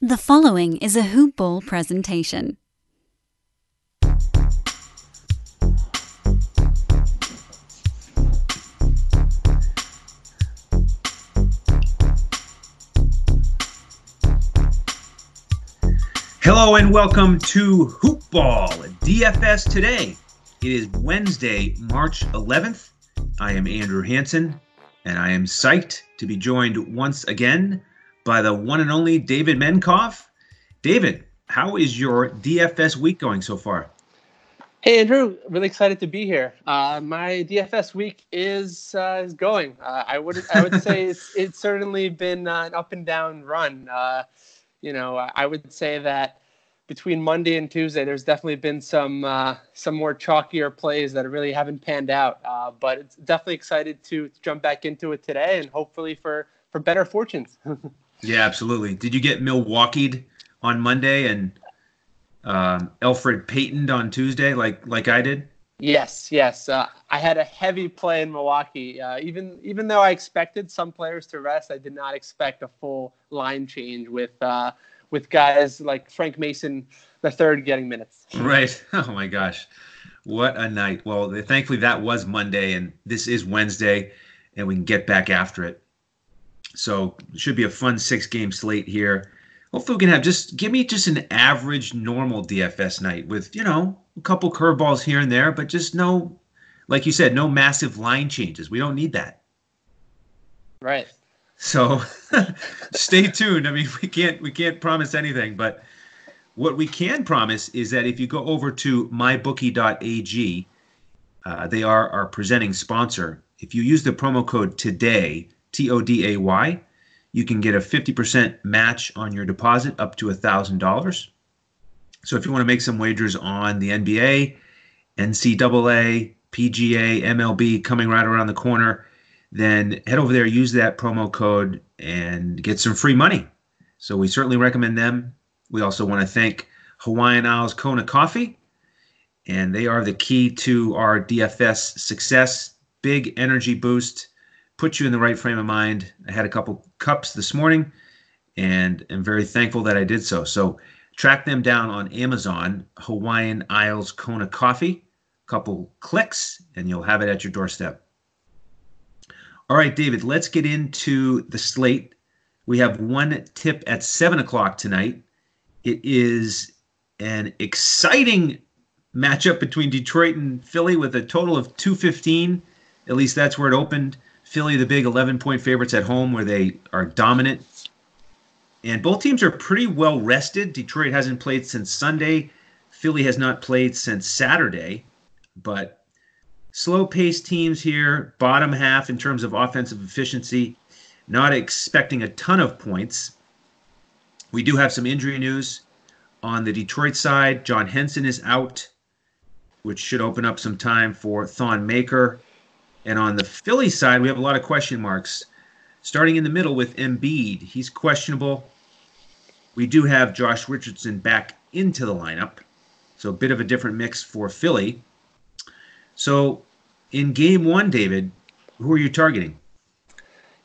The following is a Hoop Ball presentation. Hello and welcome to Hoop Ball DFS today. It is Wednesday, March 11th. I am Andrew Hanson, and I am psyched to be joined once again by the one and only David Menkoff. David, how is your DFS week going so far? Hey Andrew, really excited to be here. Uh, my DFS week is uh, is going. Uh, I would I would say it's it's certainly been uh, an up and down run. Uh, you know, I would say that between Monday and Tuesday, there's definitely been some uh, some more chalkier plays that really haven't panned out. but it's definitely excited to jump back into it today and hopefully for for better fortunes. yeah, absolutely. Did you get Milwaukee'd on Monday and um, Elfrid Payton on Tuesday, like like I did? Yes, yes. Uh, I had a heavy play in Milwaukee. Uh, even even though I expected some players to rest, I did not expect a full line change with uh, with guys like Frank Mason the third getting minutes. Right. Oh my gosh, what a night! Well, thankfully that was Monday, and this is Wednesday, and we can get back after it. So it should be a fun six game slate here hopefully we can have just give me just an average normal DFS night with you know a couple curveballs here and there, but just no, like you said, no massive line changes. We don't need that. Right. So stay tuned. I mean, we can't we can't promise anything, but what we can promise is that if you go over to mybookie.ag, uh, they are our presenting sponsor. If you use the promo code today, T O D A Y, you can get a 50% match on your deposit up to $1,000. So if you want to make some wagers on the NBA, NCAA, PGA, MLB coming right around the corner, then head over there, use that promo code, and get some free money. So we certainly recommend them. We also want to thank Hawaiian Isles Kona Coffee, and they are the key to our DFS success. Big energy boost put you in the right frame of mind. I had a couple cups this morning and am very thankful that I did so. So track them down on Amazon, Hawaiian Isles Kona Coffee. Couple clicks and you'll have it at your doorstep. All right, David, let's get into the slate. We have one tip at 7 o'clock tonight. It is an exciting matchup between Detroit and Philly with a total of 215. At least that's where it opened. Philly, the big 11 point favorites at home, where they are dominant. And both teams are pretty well rested. Detroit hasn't played since Sunday. Philly has not played since Saturday. But slow paced teams here, bottom half in terms of offensive efficiency, not expecting a ton of points. We do have some injury news on the Detroit side. John Henson is out, which should open up some time for Thon Maker. And on the Philly side, we have a lot of question marks. Starting in the middle with Embiid, he's questionable. We do have Josh Richardson back into the lineup, so a bit of a different mix for Philly. So, in game one, David, who are you targeting?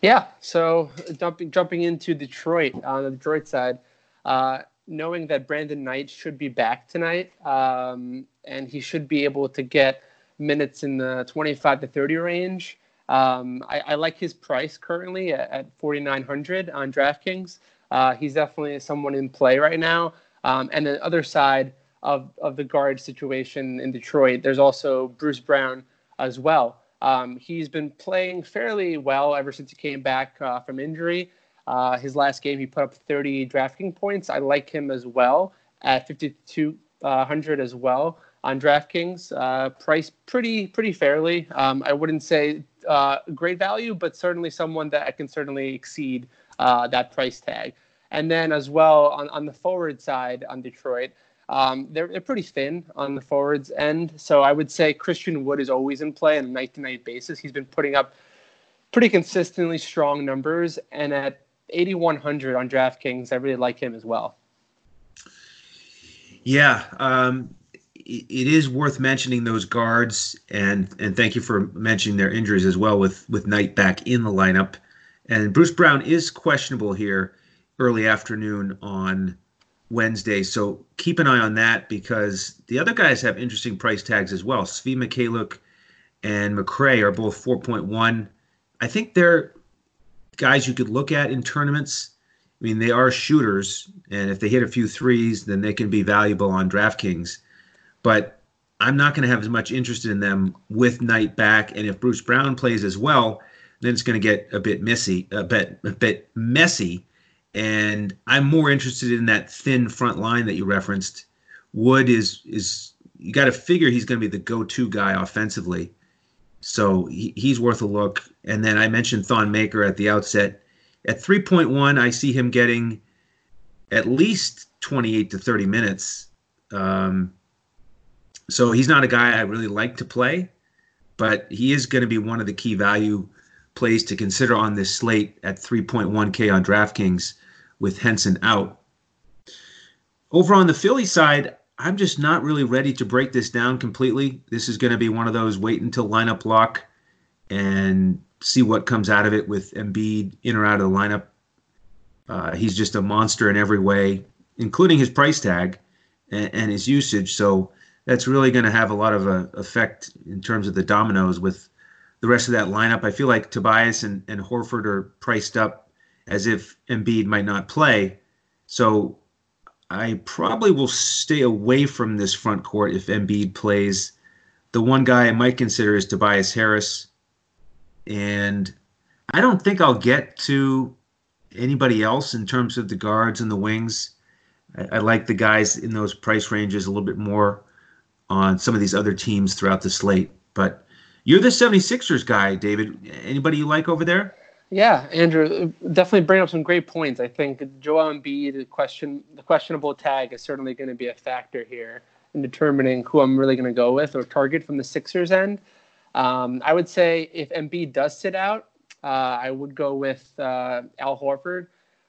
Yeah, so jumping jumping into Detroit on the Detroit side, uh, knowing that Brandon Knight should be back tonight, um, and he should be able to get minutes in the 25 to 30 range. Um, I, I, like his price currently at, at 4,900 on DraftKings. Uh, he's definitely someone in play right now. Um, and the other side of, of the guard situation in Detroit, there's also Bruce Brown as well. Um, he's been playing fairly well ever since he came back uh, from injury. Uh, his last game, he put up 30 DraftKings points. I like him as well at 5,200 as well on DraftKings, uh, priced pretty pretty fairly. Um, I wouldn't say uh, great value, but certainly someone that I can certainly exceed uh, that price tag. And then as well on, on the forward side on Detroit, um, they're, they're pretty thin on the forwards end. So I would say Christian Wood is always in play on a night to night basis. He's been putting up pretty consistently strong numbers. And at 8,100 on DraftKings, I really like him as well. Yeah. Um, it is worth mentioning those guards, and and thank you for mentioning their injuries as well with with Knight back in the lineup. And Bruce Brown is questionable here. early afternoon on Wednesday. So keep an eye on that because the other guys have interesting price tags as well. Svi Mykhailiuk and McRae are both 4.1. I think they're guys you could look at in tournaments. I mean, they are shooters, and if they hit a few threes, then they can be valuable on DraftKings. But I'm not going to have as much interest in them with Knight back, and if Bruce Brown plays as well, then it's going to get a bit messy, a bit a bit messy. And I'm more interested in that thin front line that you referenced. Wood is is you got to figure he's going to be the go-to guy offensively. So he, he's worth a look. And then I mentioned Thon Maker at the outset. At 3.1, I see him getting at least 28 to 30 minutes. Um, so he's not a guy I really like to play, but he is going to be one of the key value plays to consider on this slate at 3.1K on DraftKings with Henson out. Over on the Philly side, I'm just not really ready to break this down completely. This is going to be one of those wait until lineup lock and see what comes out of it with Embiid in or out of the lineup. Uh, he's just a monster in every way, including his price tag and, and his usage. So that's really going to have a lot of uh, effect in terms of the dominoes with the rest of that lineup. I feel like Tobias and, and Horford are priced up as if Embiid might not play. So I probably will stay away from this front court if Embiid plays. The one guy I might consider is Tobias Harris. And I don't think I'll get to anybody else in terms of the guards and the wings. I, I like the guys in those price ranges a little bit more on some of these other teams throughout the slate. But you're the 76ers guy, David. Anybody you like over there? Yeah, Andrew, definitely bring up some great points. I think Joel Embiid, the question, the questionable tag is certainly going to be a factor here in determining who I'm really going to go with or target from the Sixers end. Um, I would say if Embiid does sit out, uh, I would go with uh, Al Horford.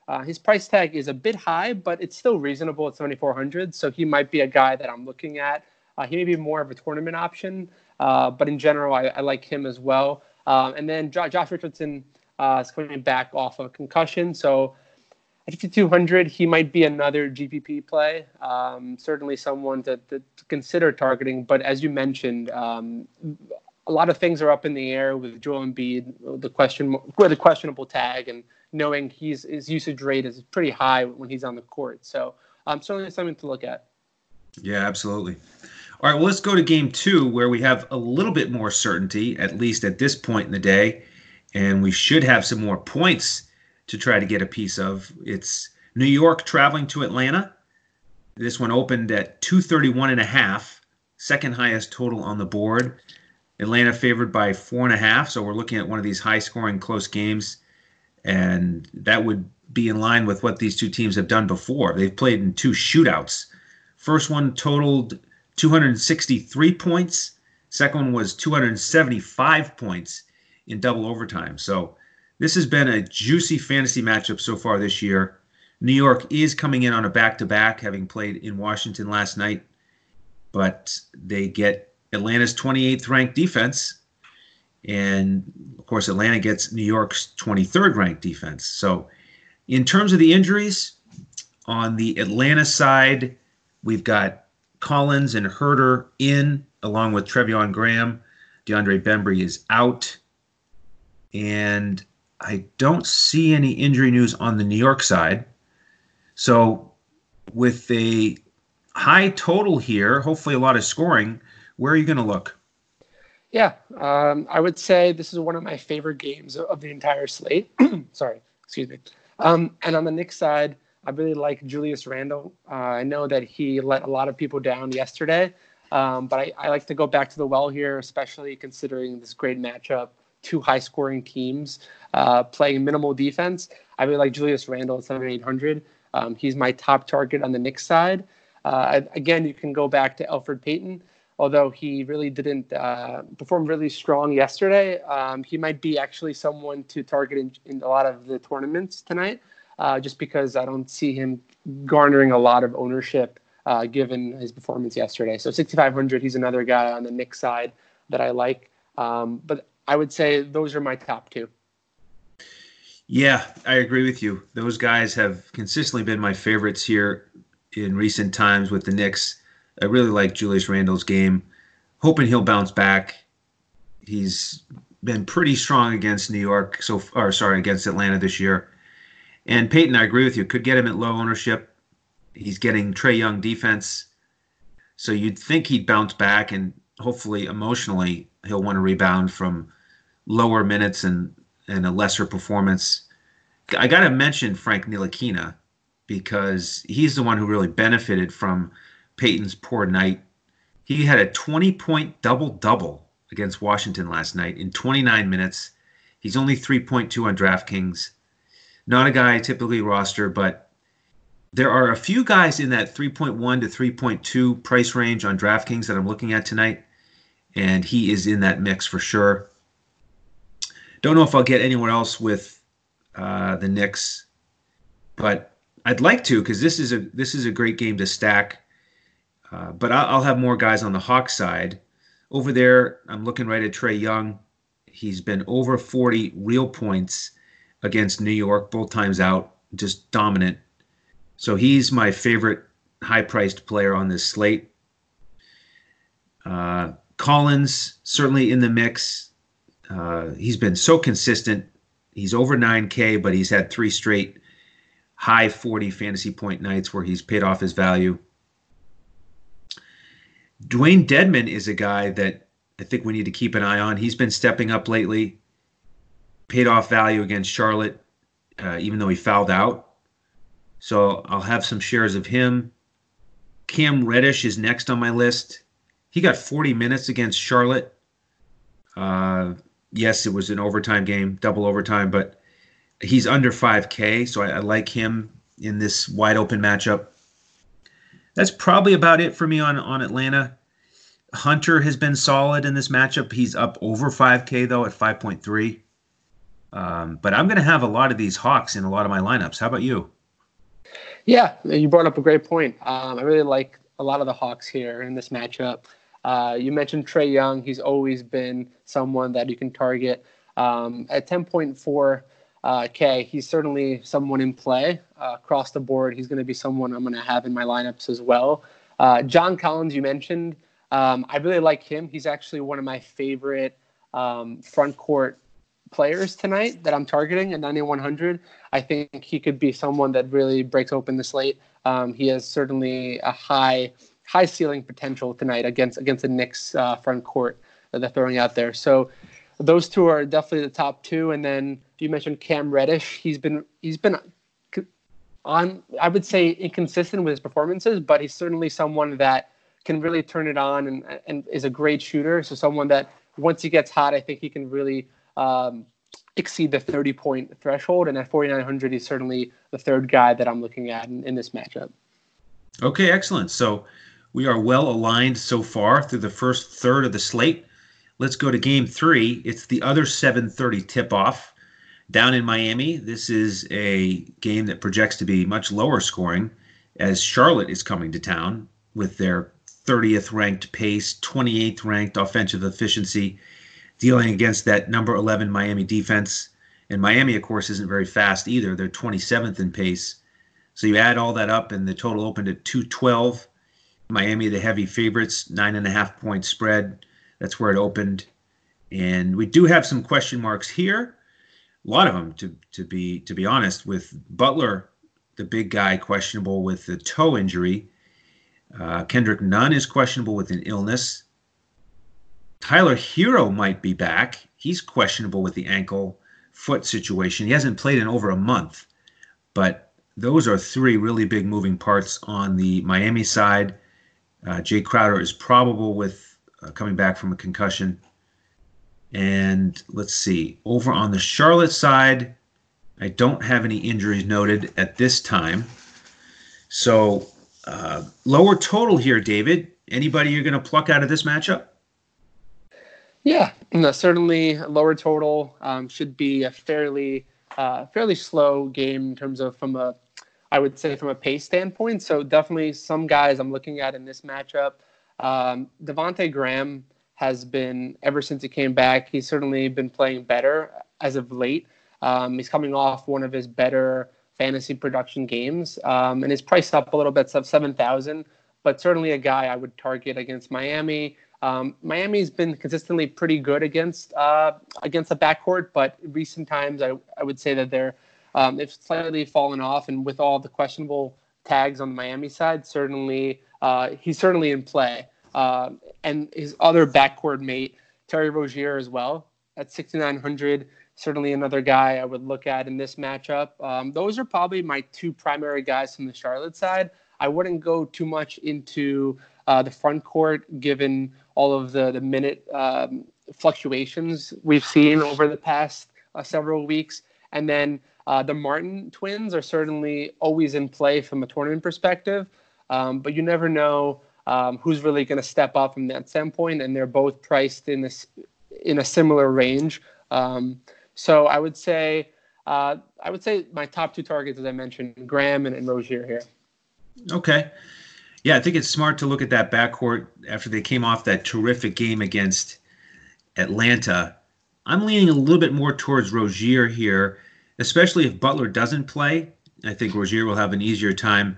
Uh, his price tag is a bit high, but it's still reasonable at 7,400. So he might be a guy that I'm looking at. Uh, he may be more of a tournament option, uh, but in general, I, I, like him as well. Um, and then Josh Richardson uh, is coming back off of concussion. So at 5,200, he might be another GPP play. Um, certainly someone to, to, consider targeting. But as you mentioned, um, a lot of things are up in the air with Joel Embiid, the question, a questionable tag, and knowing he's his usage rate is pretty high when he's on the court. So um, certainly something to look at. Yeah, absolutely. All right, well, let's go to game two, where we have a little bit more certainty, at least at this point in the day and we should have some more points to try to get a piece of. It's New York traveling to Atlanta. This one opened at 231 and a half, second highest total on the board. Atlanta favored by four and a half, so we're looking at one of these high scoring close games, and that would be in line with what these two teams have done before. They've played in two shootouts. First one totaled 263 points. Second one was 275 points in double overtime. So this has been a juicy fantasy matchup so far this year. New York is coming in on a back to back, having played in Washington last night, but they get Atlanta's 28th ranked defense. And of course, Atlanta gets New York's 23rd ranked defense. So, in terms of the injuries, on the Atlanta side, we've got Collins and Herder in, along with Treveon Graham. DeAndre Bembry is out and I don't see any injury news on the New York side. So, with a high total here, hopefully a lot of scoring, where are you going to look? Yeah, um, I would say this is one of my favorite games of the entire slate. Sorry, excuse me. Um, and on the Knicks side, I really like Julius Randle. Uh, I know that he let a lot of people down yesterday, um, but I, I, like to go back to the well here, especially considering this great matchup two high scoring teams uh, playing minimal defense. I really like Julius Randle at 7,800. Um, he's my top target on the Knicks side. Uh, again, you can go back to Elfrid Payton, although he really didn't uh, perform really strong yesterday. Um, he might be actually someone to target in, in a lot of the tournaments tonight, uh, just because I don't see him garnering a lot of ownership uh, given his performance yesterday. So 6,500, he's another guy on the Knicks side that I like. Um, but I would say those are my top two. Yeah, I agree with you. Those guys have consistently been my favorites here in recent times with the Knicks. I really like Julius Randle's game. Hoping he'll bounce back. He's been pretty strong against New York so or sorry, against Atlanta this year. And Payton, I agree with you, could get him at low ownership. He's getting Trae Young defense. So you'd think he'd bounce back and hopefully emotionally he'll want to rebound from lower minutes and and a lesser performance. I got to mention Frank Ntilikina because he's the one who really benefited from Payton's poor night. He had a 20 point double double against Washington last night in 29 minutes. He's only 3.2 on DraftKings. Not a guy I typically roster, but there are a few guys in that 3.1 to 3.2 price range on DraftKings that I'm looking at tonight, and he is in that mix for sure. Don't know if I'll get anywhere else with uh, the Knicks, but I'd like to because this is a this is a great game to stack. Uh, but I'll, I'll, have more guys on the Hawk side. Over there, I'm looking right at Trae Young. He's been over 40 real points against New York both times out, just dominant. So he's my favorite high-priced player on this slate. Uh, Collins certainly in the mix. Uh, he's been so consistent. He's over 9K, but he's had three straight high 40 fantasy point nights where he's paid off his value. Dewayne Dedmon is a guy that I think we need to keep an eye on. He's been stepping up lately, paid off value against Charlotte, uh, even though he fouled out. So I'll have some shares of him. Cam Reddish is next on my list. He got 40 minutes against Charlotte. Uh, yes, it was an overtime game, double overtime, but he's under 5K, so I, I like him in this wide open matchup. That's probably about it for me on on Atlanta. Hunter has been solid in this matchup. He's up over 5K though at 5.3. Um, but I'm going to have a lot of these Hawks in a lot of my lineups. How about you? Yeah, you brought up a great point. Um, I really like a lot of the Hawks here in this matchup. Uh, you mentioned Trae Young. He's always been someone that you can target. Um, at 10.4 uh, K, he's certainly someone in play uh, across the board. He's going to be someone I'm going to have in my lineups as well. Uh, John Collins, you mentioned. Um, I really like him. He's actually one of my favorite um, front court players tonight that I'm targeting at 9100. I think he could be someone that really breaks open the slate. Um, he has certainly a high high ceiling potential tonight against against the Knicks uh, front court that they're throwing out there. So those two are definitely the top two. And then you mentioned Cam Reddish. He's been he's been on I would say inconsistent with his performances, but he's certainly someone that can really turn it on and and is a great shooter. So someone that once he gets hot, I think he can really um, exceed the 30 point threshold. And at 4,900, he's certainly the third guy that I'm looking at in, in this matchup. Okay, excellent. So we are well aligned so far through the first third of the slate. Let's go to game three. It's the other 7:30 tip-off down in Miami. This is a game that projects to be much lower scoring, as Charlotte is coming to town with their 30th ranked pace, 28th ranked offensive efficiency, dealing against that number 11 Miami defense. And Miami, of course, isn't very fast either. They're 27th in pace. So you add all that up, and the total opened at 212. Miami, the heavy favorites, nine and a half point spread. That's where it opened. And we do have some question marks here. A lot of them, to, to be to be honest, with Butler, the big guy, questionable with the toe injury. Uh, Kendrick Nunn is questionable with an illness. Tyler Herro might be back. He's questionable with the ankle foot situation. He hasn't played in over a month. But those are three really big moving parts on the Miami side. Uh, Jae Crowder is probable with uh, coming back from a concussion. And let's see, over on the Charlotte side, I don't have any injuries noted at this time. So uh, lower total here, David. Anybody you're going to pluck out of this matchup? Yeah, no, certainly lower total um, should be a fairly uh, fairly slow game in terms of from a I would say from a pace standpoint. So definitely some guys I'm looking at in this matchup. Um, Devonte Graham has been ever since he came back. He's certainly been playing better as of late. Um, he's coming off one of his better fantasy production games, um, and is priced up a little bit, sub seven thousand. But certainly a guy I would target against Miami. Um, Miami's been consistently pretty good against uh, against the backcourt, but recent times I, I would say that they're um, they've slightly fallen off, and with all the questionable tags on the Miami side, certainly uh, he's certainly in play. Uh, and his other backcourt mate, Terry Rozier, as well at 6,900. Certainly another guy I would look at in this matchup. Um, those are probably my two primary guys from the Charlotte side. I wouldn't go too much into uh, the front court given all of the, the minute um, fluctuations we've seen over the past uh, several weeks. And then uh, the Martin twins are certainly always in play from a tournament perspective, um, but you never know um, who's really going to step up from that standpoint. And they're both priced in this in a similar range. Um, so I would say uh, I would say my top two targets, as I mentioned, Graham and, and Rozier here. Okay. Yeah, I think it's smart to look at that backcourt after they came off that terrific game against Atlanta. I'm leaning a little bit more towards Rozier here, especially if Butler doesn't play. I think Rozier will have an easier time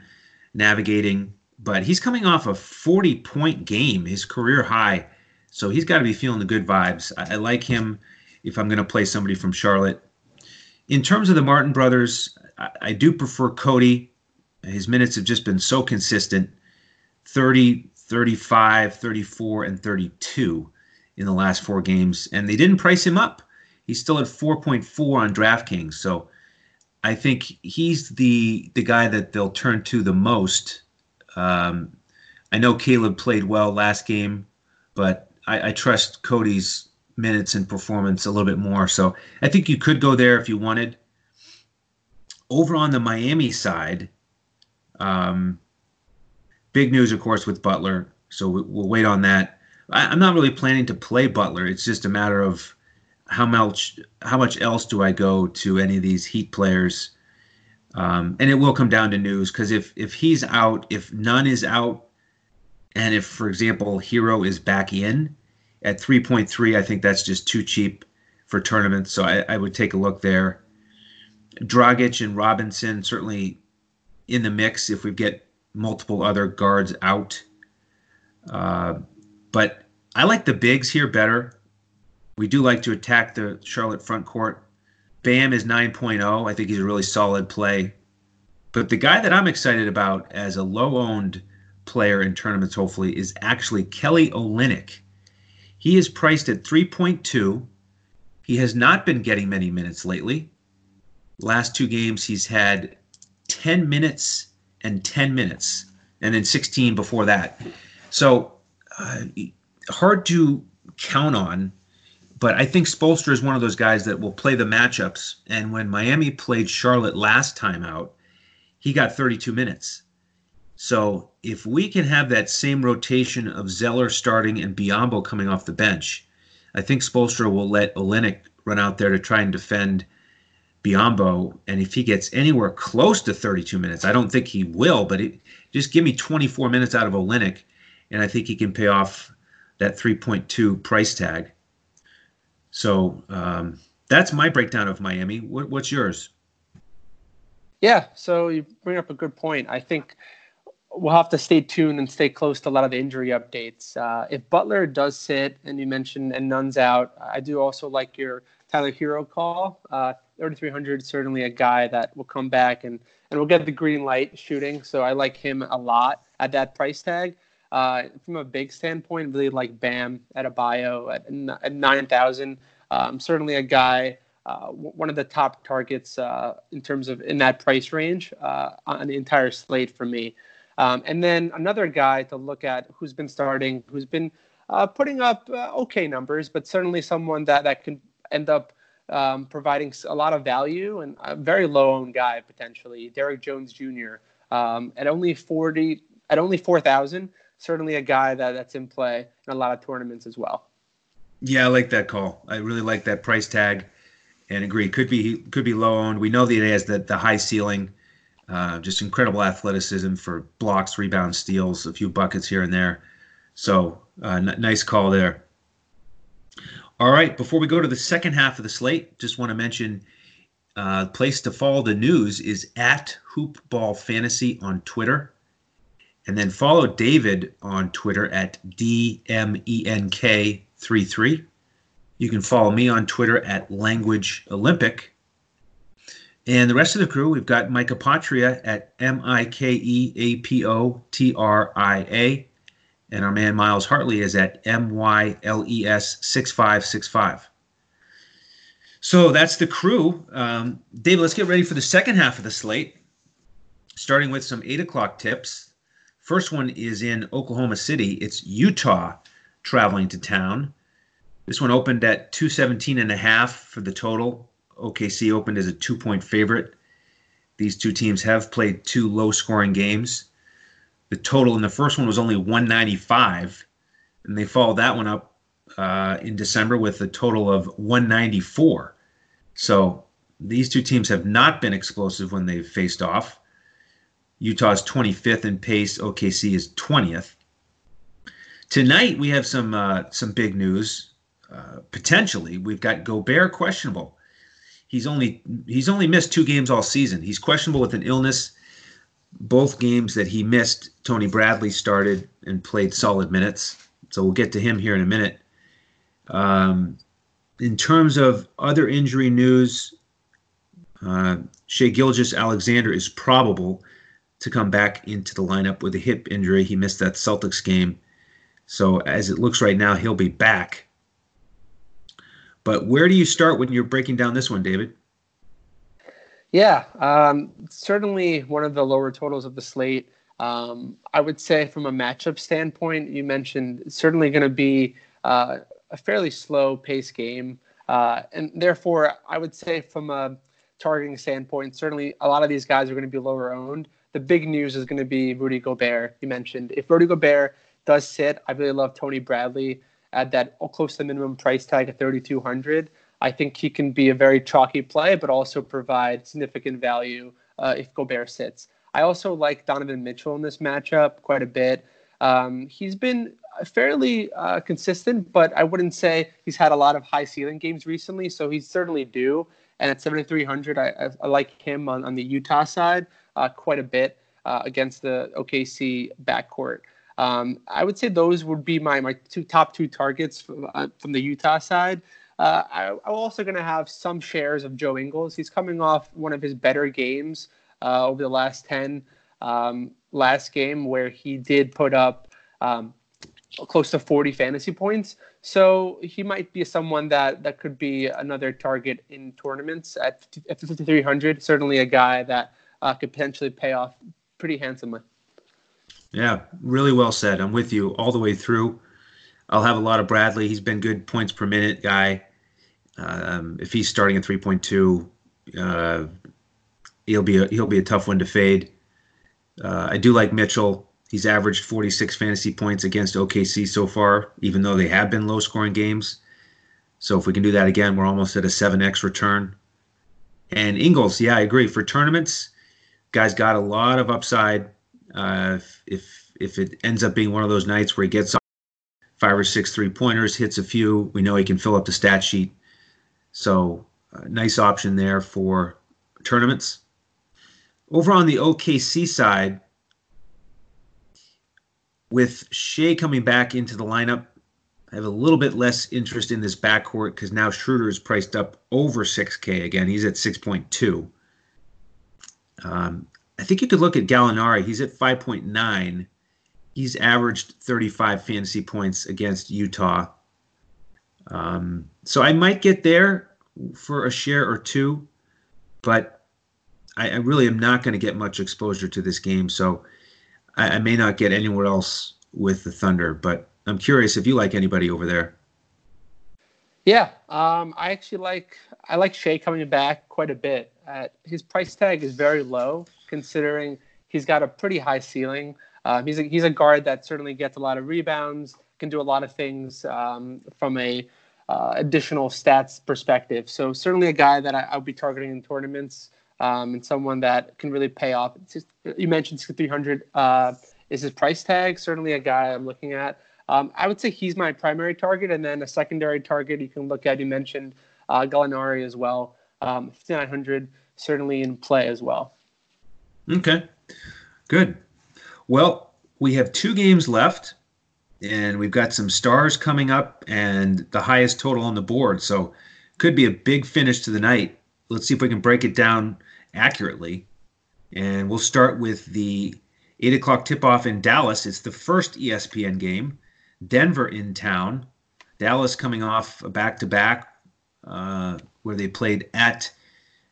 navigating, but he's coming off a 40 point game, his career high. So he's got to be feeling the good vibes. I, I like him if I'm going to play somebody from Charlotte. In terms of the Martin brothers, I, I do prefer Cody. His minutes have just been so consistent 30, 35, 34, and 32 in the last four games. And they didn't price him up. He's still at 4.4 on DraftKings. So I think he's the the guy that they'll turn to the most. Um, I know Caleb played well last game, but I, I trust Cody's minutes and performance a little bit more. So I think you could go there if you wanted. Over on the Miami side, um, big news, of course, with Butler. So we, will wait on that. I, am not really planning to play Butler. It's just a matter of how much how much else do I go to any of these Heat players. Um, and it will come down to news because if if he's out, if Nunn is out, and if, for example, Herro is back in at 3.3, I think that's just too cheap for tournaments. So I, I would take a look there. Dragic and Robinson certainly in the mix if we get multiple other guards out. Uh, but I like the bigs here better. We do like to attack the Charlotte front court. Bam is 9.0. I think he's a really solid play. But the guy that I'm excited about as a low owned player in tournaments, hopefully, is actually Kelly Olynyk. He is priced at 3.2. He has not been getting many minutes lately. Last two games, he's had 10 minutes and 10 minutes, and then 16 before that. So uh, hard to count on, but I think Spoelstra is one of those guys that will play the matchups. And when Miami played Charlotte last time out, he got 32 minutes. So if we can have that same rotation of Zeller starting and Biyombo coming off the bench, I think Spoelstra will let Olynyk run out there to try and defend Biyombo. And if he gets anywhere close to 32 minutes, I don't think he will, but it, just give me 24 minutes out of Olynyk, and I think he can pay off that 3.2 price tag. So um, that's my breakdown of Miami. What, what's yours? Yeah, so you bring up a good point. I think we'll have to stay tuned and stay close to a lot of the injury updates. Uh, if Butler does sit, and you mentioned and Nunn's out, I do also like your Tyler Herro call. Uh, 3,300 certainly a guy that will come back and and will get the green light shooting. So I like him a lot at that price tag. Uh, from a big standpoint, really like Bam Adebayo at, at 9,000. Um, certainly a guy, uh, one of the top targets uh, in terms of in that price range uh, on the entire slate for me. Um, and then another guy to look at who's been starting, who's been uh, putting up uh, okay numbers, but certainly someone that, that can end up um, providing a lot of value and a very low owned guy potentially, Derrick Jones Jr. Um, at only 40, at only 4,000, certainly a guy that, that's in play in a lot of tournaments as well. Yeah, I like that call. I really like that price tag and agree. Could be could be low owned. We know that it has the, the high ceiling. Uh, just incredible athleticism for blocks, rebounds, steals, a few buckets here and there. So uh, n- nice call there. All right, before we go to the second half of the slate, just want to mention uh, place to follow the news is at Hoopball Fantasy on Twitter. And then follow David on Twitter at DMENK33. You can follow me on Twitter at Language Olympic. And the rest of the crew, we've got Mike Apotria at M I K E A P O T R I A. And our man Myles Hartley is at M Y L E S 6565. So that's the crew. Um, David, let's get ready for the second half of the slate, starting with some eight o'clock tips. First one is in Oklahoma City. It's Utah traveling to town. This one opened at 217 and a half for the total. OKC opened as a two point favorite. These two teams have played two low scoring games. The total in the first one was only 195, and they followed that one up uh, in December with a total of 194. So these two teams have not been explosive when they've faced off. Utah's 25th in pace. OKC is 20th. Tonight we have some uh, some big news. Uh, potentially, we've got Gobert questionable. He's only he's only missed two games all season. He's questionable with an illness. Both games that he missed, Tony Bradley started and played solid minutes. So we'll get to him here in a minute. Um, in terms of other injury news, uh, Shai Gilgeous-Alexander is probable to come back into the lineup with a hip injury. He missed that Celtics game. So, as it looks right now, he'll be back. But where do you start when you're breaking down this one, David? Yeah, um, certainly one of the lower totals of the slate. Um, I would say, from a matchup standpoint, you mentioned certainly going to be uh, a fairly slow pace game. Uh, and therefore, I would say from a targeting standpoint, certainly a lot of these guys are going to be lower owned. The big news is going to be Rudy Gobert. You mentioned if Rudy Gobert does sit, I really love Tony Bradley at that close to minimum price tag of 3,200. I think he can be a very chalky play, but also provide significant value uh, if Gobert sits. I also like Donovan Mitchell in this matchup quite a bit. Um, he's been fairly uh, consistent, but I wouldn't say he's had a lot of high ceiling games recently. So he's certainly due. And at 7,300, I, I, I, like him on, on the Utah side uh, quite a bit uh, against the OKC backcourt. Um, I would say those would be my, my two top two targets from, uh, from the Utah side. Uh, I, am also going to have some shares of Joe Ingles. He's coming off one of his better games uh, over the last 10. Um, last game where he did put up um, close to 40 fantasy points. So he might be someone that that could be another target in tournaments at 5300. Certainly a guy that uh, could potentially pay off pretty handsomely. Yeah, really well said. I'm with you all the way through. I'll have a lot of Bradley. He's been good points per minute guy. Um, if he's starting at 3.2, uh, he'll be a, he'll be a tough one to fade. Uh, I do like Mitchell. He's averaged 46 fantasy points against OKC so far, even though they have been low scoring games. So if we can do that again, we're almost at a 7x return. And Ingles, yeah, I agree. For tournaments, guys got a lot of upside. Uh, if if it ends up being one of those nights where he gets five or six three pointers, hits a few, we know he can fill up the stat sheet. So uh, nice option there for tournaments. Over on the OKC side, with Shai coming back into the lineup, I have a little bit less interest in this backcourt because now Schroeder is priced up over 6K again. He's at 6.2. Um, I think you could look at Gallinari. He's at 5.9. He's averaged 35 fantasy points against Utah. Um, so I might get there for a share or two, but I, I really am not going to get much exposure to this game. So I, I may not get anywhere else with the Thunder, but I'm curious if you like anybody over there. Yeah, um, I actually like I like Shai coming back quite a bit. Uh, his price tag is very low considering he's got a pretty high ceiling. Um, he's a, he's a guard that certainly gets a lot of rebounds, can do a lot of things um, from a uh, additional stats perspective. So certainly a guy that I, will be targeting in tournaments um, and someone that can really pay off. Just, you mentioned 300 uh, is his price tag. Certainly a guy I'm looking at. Um, I would say he's my primary target, and then a secondary target you can look at. You mentioned uh, Gallinari as well. Um, 5,900 certainly in play as well. Okay, good. Well, we have two games left, and we've got some stars coming up and the highest total on the board. So, could be a big finish to the night. Let's see if we can break it down accurately. And we'll start with the 8 o'clock tip off in Dallas. It's the first ESPN game. Denver in town. Dallas coming off a back to back where they played at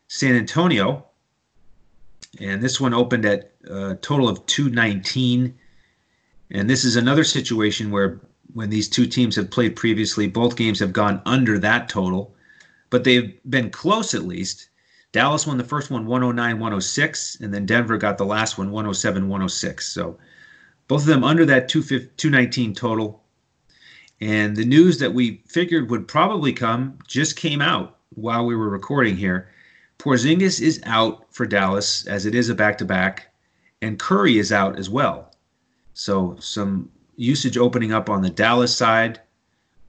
San Antonio. And this one opened at a total of 219. And this is another situation where when these two teams have played previously, both games have gone under that total, but they've been close at least. Dallas won the first one 109 106, and then Denver got the last one 107 106. So both of them under that 219 total. And the news that we figured would probably come just came out while we were recording here. Porzingis is out for Dallas as it is a back to back, and Curry is out as well. So some usage opening up on the Dallas side.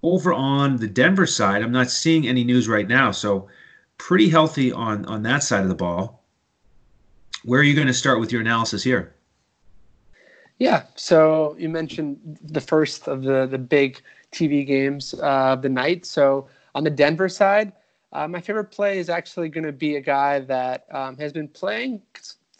Over on the Denver side, I'm not seeing any news right now. So pretty healthy on on that side of the ball. Where are you going to start with your analysis here? Yeah, so you mentioned the first of the the big TV games of the night. So on the Denver side, uh, my favorite play is actually going to be a guy that um, has been playing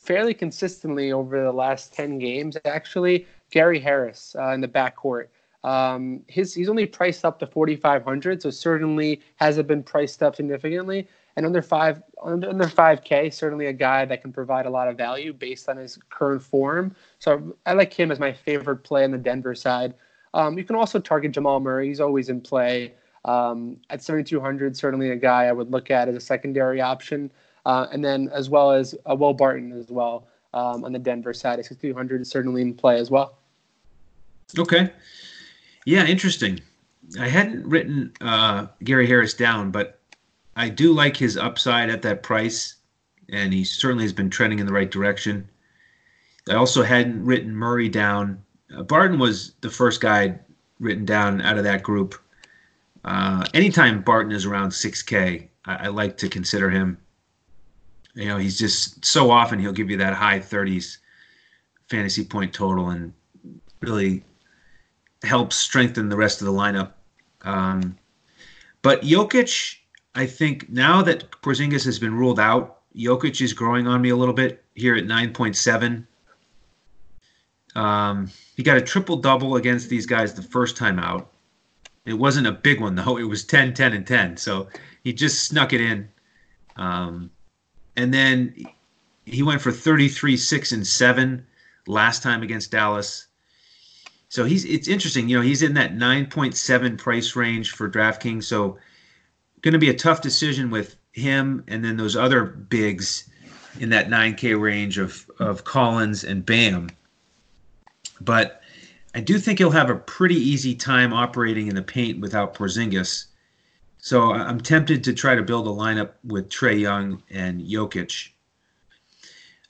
fairly consistently over the last 10 games, actually, Gary Harris uh, in the backcourt. Um, his, he's only priced up to 4,500, so certainly hasn't been priced up significantly. And under five under, under 5K, certainly a guy that can provide a lot of value based on his current form. So I like him as my favorite play on the Denver side. Um, you can also target Jamal Murray. He's always in play. Um, at 7,200, certainly a guy I would look at as a secondary option. Uh, and then as well as uh, Will Barton as well um, on the Denver side. At 6,200 is certainly in play as well. Okay. Yeah, interesting. I hadn't written uh, Gary Harris down, but I do like his upside at that price, and he certainly has been trending in the right direction. I also hadn't written Murray down. Uh, Barton was the first guy written down out of that group. Uh, anytime Barton is around 6K, I, I, like to consider him. You know, he's just so often he'll give you that high 30s fantasy point total and really helps strengthen the rest of the lineup. Um, but Jokic, I think now that Porzingis has been ruled out, Jokic is growing on me a little bit here at 9.7. Um, he got a triple double against these guys the first time out. It wasn't a big one though. It was 10, 10, and 10. So he just snuck it in. Um, and then he went for 33, 6, and 7 last time against Dallas. So he's it's interesting. You know, he's in that 9.7 price range for DraftKings. So going to be a tough decision with him and then those other bigs in that 9K range of of Collins and Bam. But I do think he'll have a pretty easy time operating in the paint without Porzingis. So I'm tempted to try to build a lineup with Trae Young and Jokic.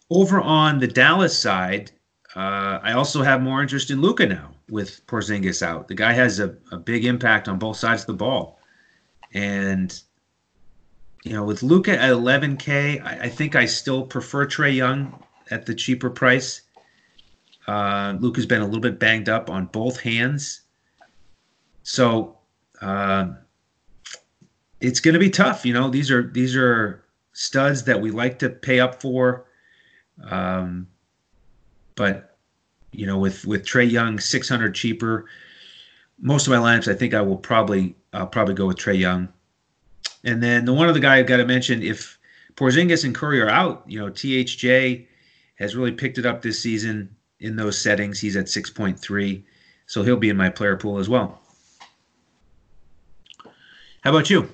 Over on the Dallas side, uh, I also have more interest in Luka now with Porzingis out. The guy has a, a big impact on both sides of the ball. And, you know, with Luka at 11K, I, I think I still prefer Trae Young at the cheaper price. Uh, Luke has been a little bit banged up on both hands. So uh, it's going to be tough. You know, these are these are studs that we like to pay up for. Um, but you know, with with Trae Young, six hundred cheaper. Most of my lineups, I think I will probably I'll probably go with Trae Young. And then the one other guy I've got to mention, if Porzingis and Curry are out, you know, THJ has really picked it up this season in those settings. He's at 6.3, so he'll be in my player pool as well. How about you?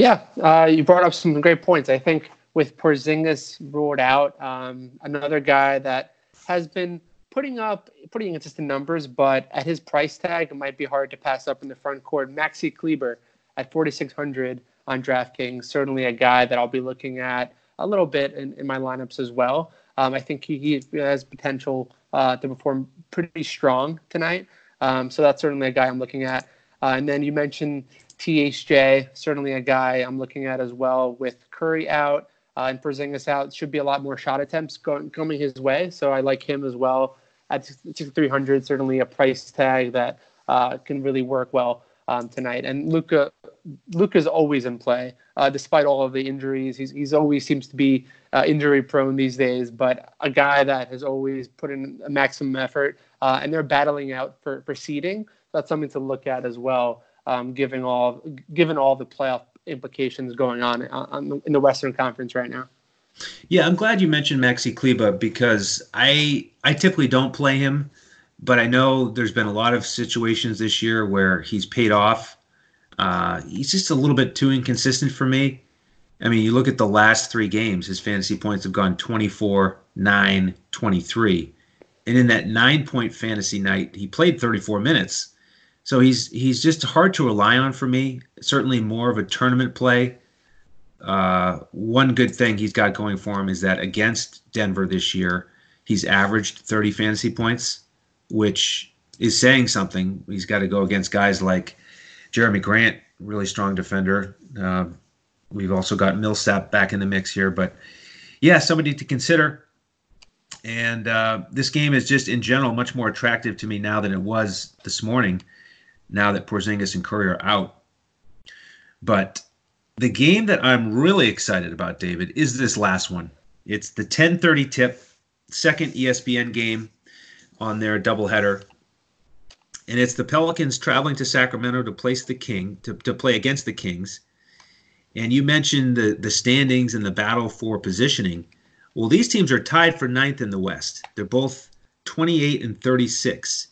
Yeah, uh, you brought up some great points. I think with Porzingis ruled out, um, another guy that has been putting up pretty inconsistent numbers, but at his price tag, it might be hard to pass up in the front court. Maxi Kleber at 4,600 on DraftKings, certainly a guy that I'll be looking at a little bit in, in my lineups as well. Um, I think he, he, has potential uh, to perform pretty strong tonight. Um, so that's certainly a guy I'm looking at. Uh, and then you mentioned THJ, certainly a guy I'm looking at as well with Curry out uh, and Porzingis out. Should be a lot more shot attempts going, coming his way. So I like him as well at 6,300. Certainly a price tag that uh, can really work well um, tonight. And Luka, Luka's always in play uh, despite all of the injuries. He's he's always seems to be uh, injury prone these days, but a guy that has always put in a maximum effort. Uh, and they're battling out for for seeding. That's something to look at as well, um, given all given all the playoff implications going on, uh, on the, in the Western Conference right now. Yeah, I'm glad you mentioned Maxi Kleber because I I typically don't play him but I know there's been a lot of situations this year where he's paid off. Uh, he's just a little bit too inconsistent for me. I mean, you look at the last three games, his fantasy points have gone 24, 9, 23. And in that nine point fantasy night, he played 34 minutes. So he's he's just hard to rely on for me. Certainly more of a tournament play. Uh, one good thing he's got going for him is that against Denver this year, he's averaged 30 fantasy points which is saying something. He's got to go against guys like Jerami Grant, really strong defender. Uh, we've also got Millsap back in the mix here, but yeah, somebody to consider. And uh, this game is just in general much more attractive to me now than it was this morning. Now that Porzingis and Curry are out, but the game that I'm really excited about, David, is this last one. It's the 10:30 tip, second ESPN game on their doubleheader. And it's the Pelicans traveling to Sacramento to place the King to, to play against the Kings. And you mentioned the the standings and the battle for positioning. Well, these teams are tied for ninth in the West. They're both 28 and 36.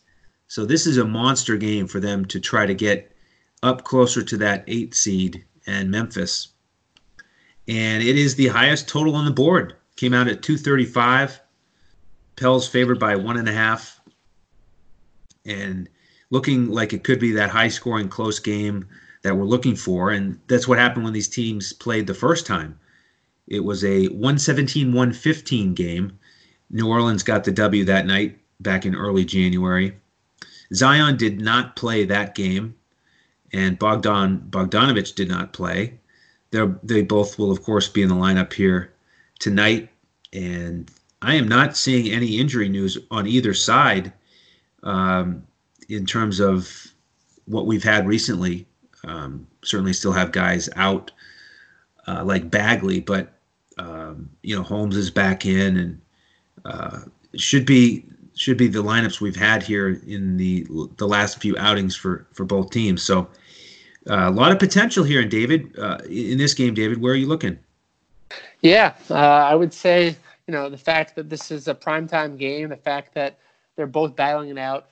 So this is a monster game for them to try to get up closer to that eight seed and Memphis. And it is the highest total on the board. Came out at 235. Pels favored by one and a half, and looking like it could be that high scoring, close game that we're looking for. And that's what happened when these teams played the first time. It was a 117 115 game. New Orleans got the W that night back in early January. Zion did not play that game, and Bogdan Bogdanovich did not play. They're, they both will, of course, be in the lineup here tonight. And I am not seeing any injury news on either side um, in terms of what we've had recently. Um, certainly, still have guys out uh, like Bagley, but um, you know Holmes is back in, and uh, should be should be the lineups we've had here in the the last few outings for for both teams. So uh, a lot of potential here in David uh, in this game. David, where are you looking? Yeah, uh, I would say you know, the fact that this is a primetime game, the fact that they're both battling it out,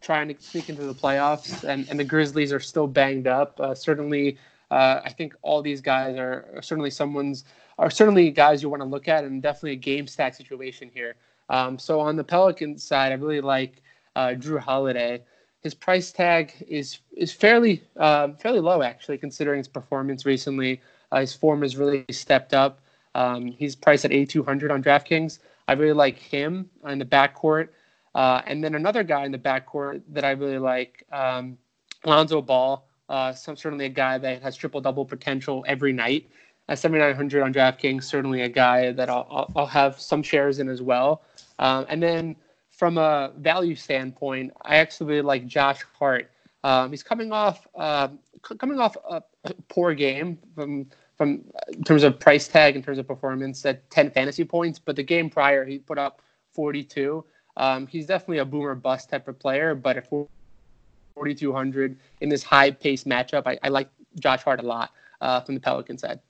trying to sneak into the playoffs, and, and the Grizzlies are still banged up. Uh, certainly, uh, I think all these guys are, are, certainly someone's are certainly guys you want to look at, and definitely a game stack situation here. Um, so on the Pelicans side, I really like uh, Jrue Holiday. His price tag is is fairly uh, fairly low actually, considering his performance recently. Uh, his form has really stepped up. Um, he's priced at 8,200 on DraftKings. I really like him in the backcourt. Uh, and then another guy in the backcourt that I really like, um, Lonzo Ball. Uh, certainly a guy that has triple double potential every night. At 7,900 on DraftKings, certainly a guy that I'll, I'll, have some shares in as well. Um, and then from a value standpoint, I actually like Josh Hart. Um, he's coming off uh, c- coming off a poor game from from in terms of price tag, in terms of performance, at 10 fantasy points. But the game prior, he put up 42. Um, he's definitely a boomer bust type of player. But at 4,200 in this high pace matchup, I, I, like Josh Hart a lot uh, from the Pelican side.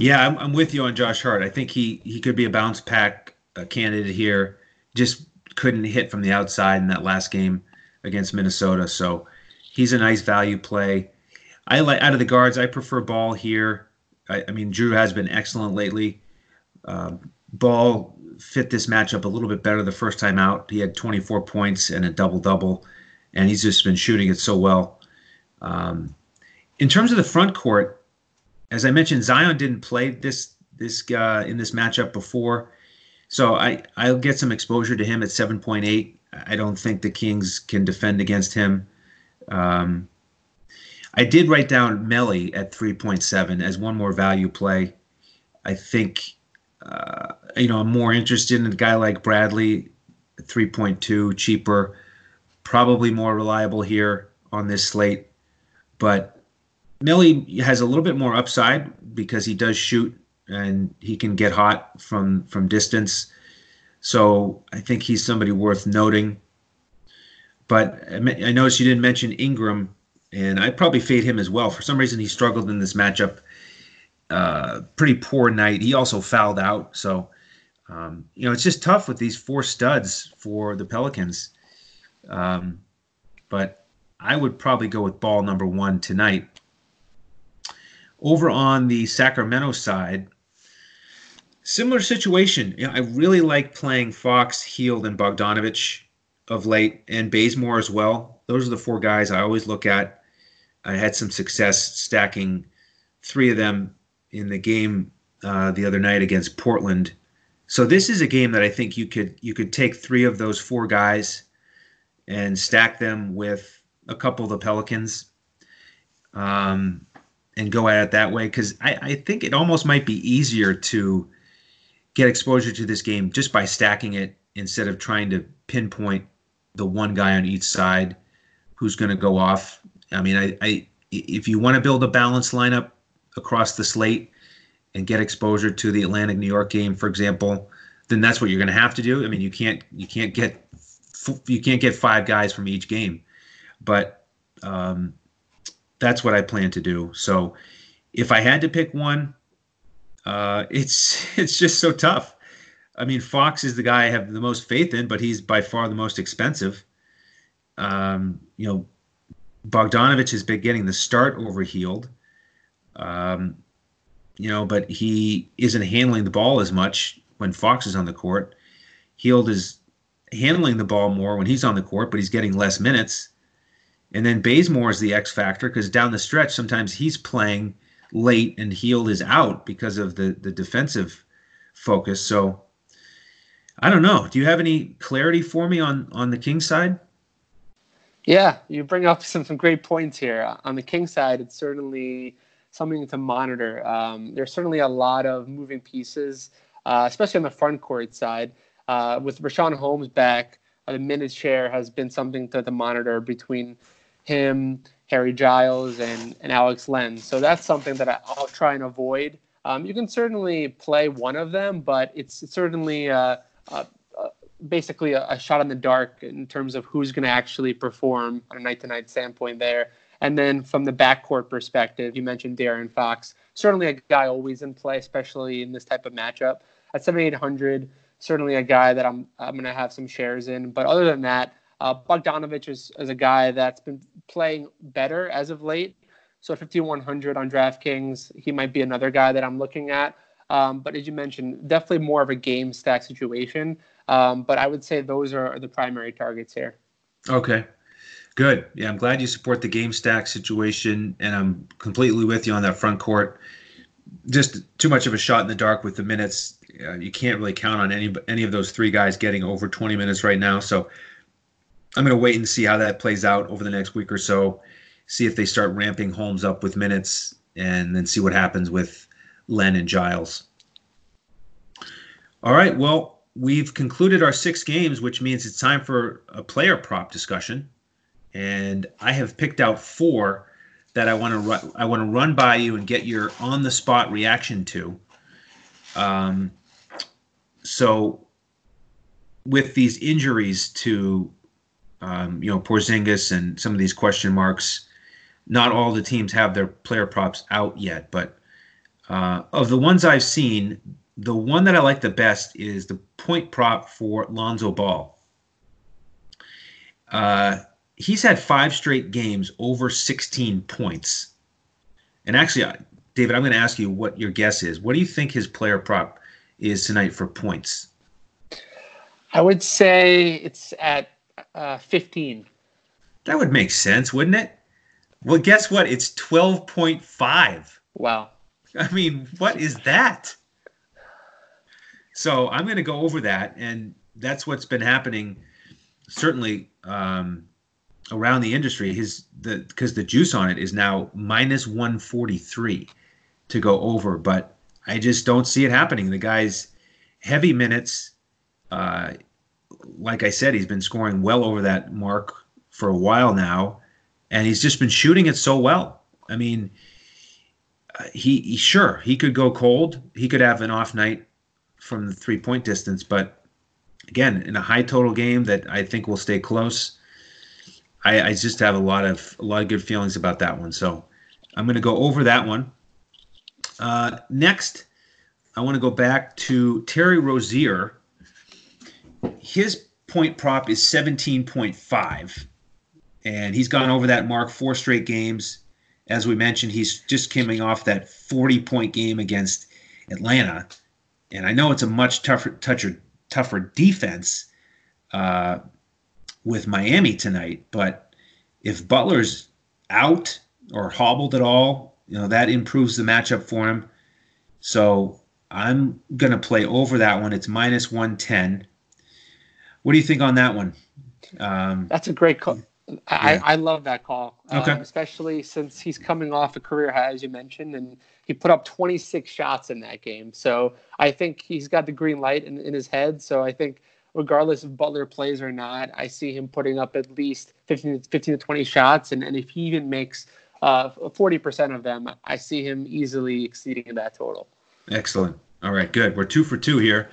Yeah, I'm, I'm, with you on Josh Hart. I think he he could be a bounce pack uh, candidate here. Just couldn't hit from the outside in that last game against Minnesota. So he's a nice value play. I like out of the guards. I prefer Ball here. I, I mean, Jrue has been excellent lately. Uh, Ball fit this matchup a little bit better the first time out. He had 24 points and a double double, and he's just been shooting it so well. Um, in terms of the front court, as I mentioned, Zion didn't play this this uh, in this matchup before, so I I'll get some exposure to him at 7.8. I don't think the Kings can defend against him. Um, I did write down Melli at 3.7 as one more value play. I think, uh, you know, I'm more interested in a guy like Bradley, 3.2, cheaper, probably more reliable here on this slate. But Melli has a little bit more upside because he does shoot and he can get hot from from distance. So I think he's somebody worth noting. But I noticed you didn't mention Ingram, and I'd probably fade him as well. For some reason, he struggled in this matchup. Uh, pretty poor night. He also fouled out. So, um, you know, it's just tough with these four studs for the Pelicans. Um, but I would probably go with ball number one tonight. Over on the Sacramento side, similar situation. You know, I really like playing Fox, Hield, and Bogdanovich of late, and Bazemore as well. Those are the four guys I always look at. I had some success stacking three of them in the game uh, the other night against Portland. So this is a game that I think you could you could take three of those four guys and stack them with a couple of the Pelicans, um, and go at it that way because I, I think it almost might be easier to get exposure to this game just by stacking it instead of trying to pinpoint the one guy on each side who's going to go off. I mean, I, I if you want to build a balanced lineup across the slate and get exposure to the Atlantic New York game, for example, then that's what you're going to have to do. I mean, you can't you can't get you can't get five guys from each game, but um, that's what I plan to do. So if I had to pick one, uh, it's it's just so tough. I mean, Fox is the guy I have the most faith in, but he's by far the most expensive. Um, you know, Bogdanovich has been getting the start over Hield. Um, you know, but he isn't handling the ball as much when Fox is on the court. Hield is handling the ball more when he's on the court, but he's getting less minutes. And then Bazemore is the X factor because down the stretch, sometimes he's playing late and Hield is out because of the the defensive focus. So I don't know. Do you have any clarity for me on on the King side? Yeah, you bring up some some great points here. On the King side, it's certainly something to monitor. Um, there's certainly a lot of moving pieces, uh, especially on the front court side. Uh, with Richaun Holmes back, the minute share has been something to, to monitor between him Harry Giles and, and Alex Len. So that's something that I, will try and avoid. Um, you can certainly play one of them, but it's, certainly uh, uh, uh, basically a, a, shot in the dark in terms of who's going to actually perform on a night to night standpoint there. And then from the backcourt perspective, you mentioned De'Aaron Fox, certainly a guy always in play, especially in this type of matchup. At 7,800, certainly a guy that I'm, I'm going to have some shares in. But other than that, uh, Bogdanovich is, is a guy that's been playing better as of late. So 5100 on DraftKings, he might be another guy that I'm looking at. Um, but as you mentioned, definitely more of a game stack situation. Um, but I would say those are the primary targets here. Okay. Good. Yeah, I'm glad you support the game stack situation, and I'm completely with you on that front court. Just too much of a shot in the dark with the minutes. Uh, you can't really count on any any of those three guys getting over 20 minutes right now. So I'm going to wait and see how that plays out over the next week or so. See if they start ramping Holmes up with minutes, and then see what happens with Len and Giles. All right. Well, we've concluded our six games, which means it's time for a player prop discussion. And I have picked out four that I want to run. I want to run by you and get your on the spot reaction to. Um, so, with these injuries to um, you know, Porzingis and some of these question marks. Not all the teams have their player props out yet, but uh, of the ones I've seen, the one that I like the best is the point prop for Lonzo Ball. Uh, he's had five straight games over 16 points. And actually, David, I'm going to ask you what your guess is. What do you think his player prop is tonight for points? I would say it's at uh, 15. That would make sense, wouldn't it? Well, guess what? It's 12.5. Wow. I mean, what is that? So I'm going to go over that, and that's what's been happening, certainly um, around the industry, his the because the juice on it is now minus 143 to go over, but I just don't see it happening. The guy's heavy minutes. Uh, like I said, he's been scoring well over that mark for a while now, and he's just been shooting it so well. I mean, uh, he, he sure he could go cold. He could have an off night from the three point distance, but again, in a high total game that I think will stay close, I, I just have a lot of a lot of good feelings about that one. So I'm going to go over that one. Uh, next, I want to go back to Terry Rozier. His point prop is 17.5, and he's gone over that mark four straight games. As we mentioned, he's just coming off that 40 point game against Atlanta. And I know it's a much tougher, tougher, tougher defense uh, with Miami tonight, but if Butler's out or hobbled at all, you know, that improves the matchup for him. So I'm going to play over that one. It's minus 110. What do you think on that one? Um, That's a great call. I, yeah. I love that call, okay. Um, especially since he's coming off a career high, as you mentioned, and he put up 26 shots in that game. So I think he's got the green light in, in his head. So I think regardless if Butler plays or not, I see him putting up at least 15, 15 to 20 shots. And, and if he even makes uh, 40% of them, I see him easily exceeding that total. Excellent. All right, good. We're two for two here.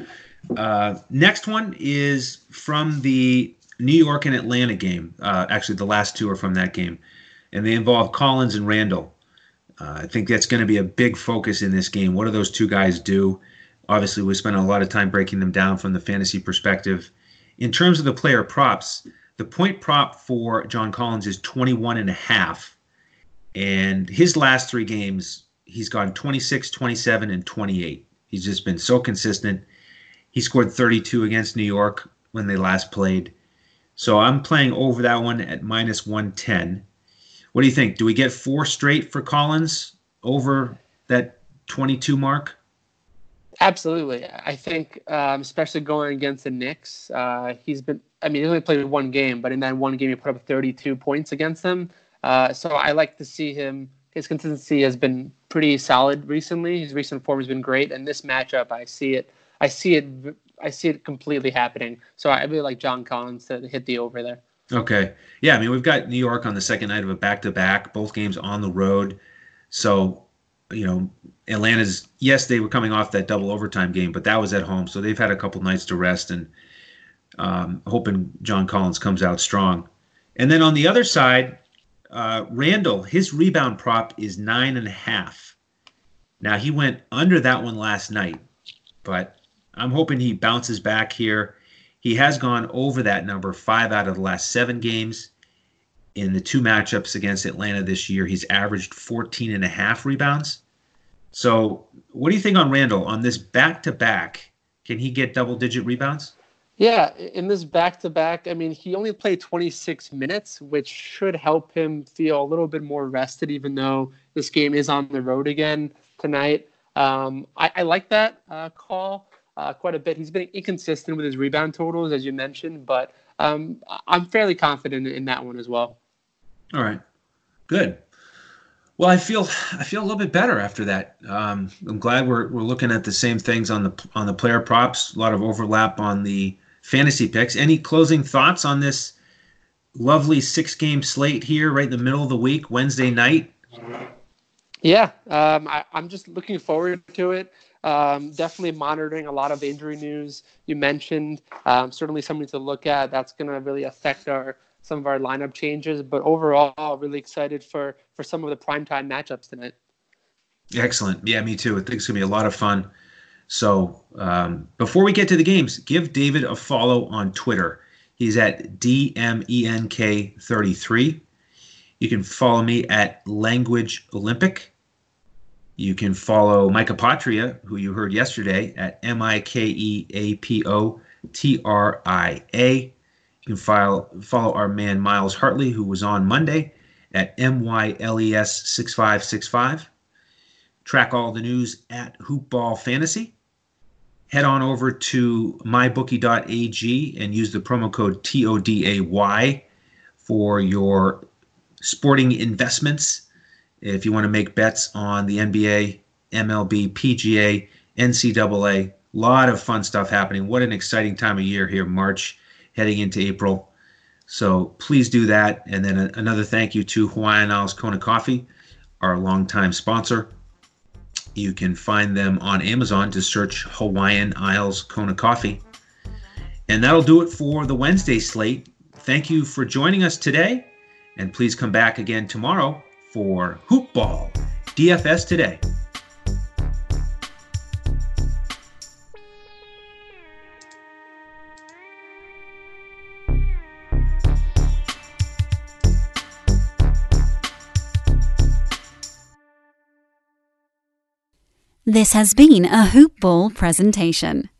Uh, next one is from the New York and Atlanta game. Uh, actually, the last two are from that game, and they involve Collins and Randle. Uh, I think that's going to be a big focus in this game. What do those two guys do? Obviously, we spent a lot of time breaking them down from the fantasy perspective. In terms of the player props, the point prop for John Collins is 21 and a half. And his last three games, he's gone 26, 27, and 28. He's just been so consistent. He scored 32 against New York when they last played. So I'm playing over that one at minus 110. What do you think? Do we get four straight for Collins over that 22 mark? Absolutely. I think, um, especially going against the Knicks, uh, he's been, I mean, he only played one game, but in that one game, he put up 32 points against them. Uh, so I like to see him. His consistency has been pretty solid recently. His recent form has been great, and this matchup, I see it. I see it. I see it completely happening. So I really like John Collins to hit the over there. Okay. Yeah, I mean we've got New York on the second night of a back-to-back, both games on the road. So, you know, Atlanta's yes, they were coming off that double overtime game, but that was at home, so they've had a couple nights to rest and um, hoping John Collins comes out strong. And then on the other side, uh, Randle, his rebound prop is nine and a half. Now he went under that one last night, but I'm hoping he bounces back here. He has gone over that number five out of the last seven games. In the two matchups against Atlanta this year, he's averaged 14 and a half rebounds. So, what do you think on Randle on this back to back? Can he get double digit rebounds? Yeah, in this back to back, I mean, he only played 26 minutes, which should help him feel a little bit more rested, even though this game is on the road again tonight. Um, I, I, like that uh, call uh, quite a bit. He's been inconsistent with his rebound totals, as you mentioned, but um, I'm fairly confident in that one as well. All right, good. Well, I feel I feel a little bit better after that. Um, I'm glad we're we're looking at the same things on the on the player props. A lot of overlap on the fantasy picks. Any closing thoughts on this lovely six game slate here, right in the middle of the week, Wednesday night? Yeah, um, I, am just looking forward to it. Um, definitely monitoring a lot of injury news you mentioned. Um, certainly something to look at. That's going to really affect our some of our lineup changes. But overall, really excited for for some of the primetime matchups tonight. Excellent. Yeah, me too. I think it's going to be a lot of fun. So um, before we get to the games, give David a follow on Twitter. He's at DMENK33. You can follow me at Language Olympic. You can follow Mike Apotria, who you heard yesterday, at M I K E A P O T R I A. You can file, follow our man Myles Hartley, who was on Monday, at M Y L E S 6565. Track all the news at Hoopball Fantasy head on over to mybookie.ag and use the promo code TODAY for your sporting investments. If you want to make bets on the NBA, MLB, PGA, NCAA, a lot of fun stuff happening. What an exciting time of year here, March, heading into April. So please do that. And then another thank you to Hawaiian Isles Kona Coffee, our longtime sponsor. You can find them on Amazon to search Hawaiian Isles Kona Coffee. And that'll do it for the Wednesday slate. Thank you for joining us today. And please come back again tomorrow for Hoop Ball DFS Today. This has been a Hoop Ball presentation.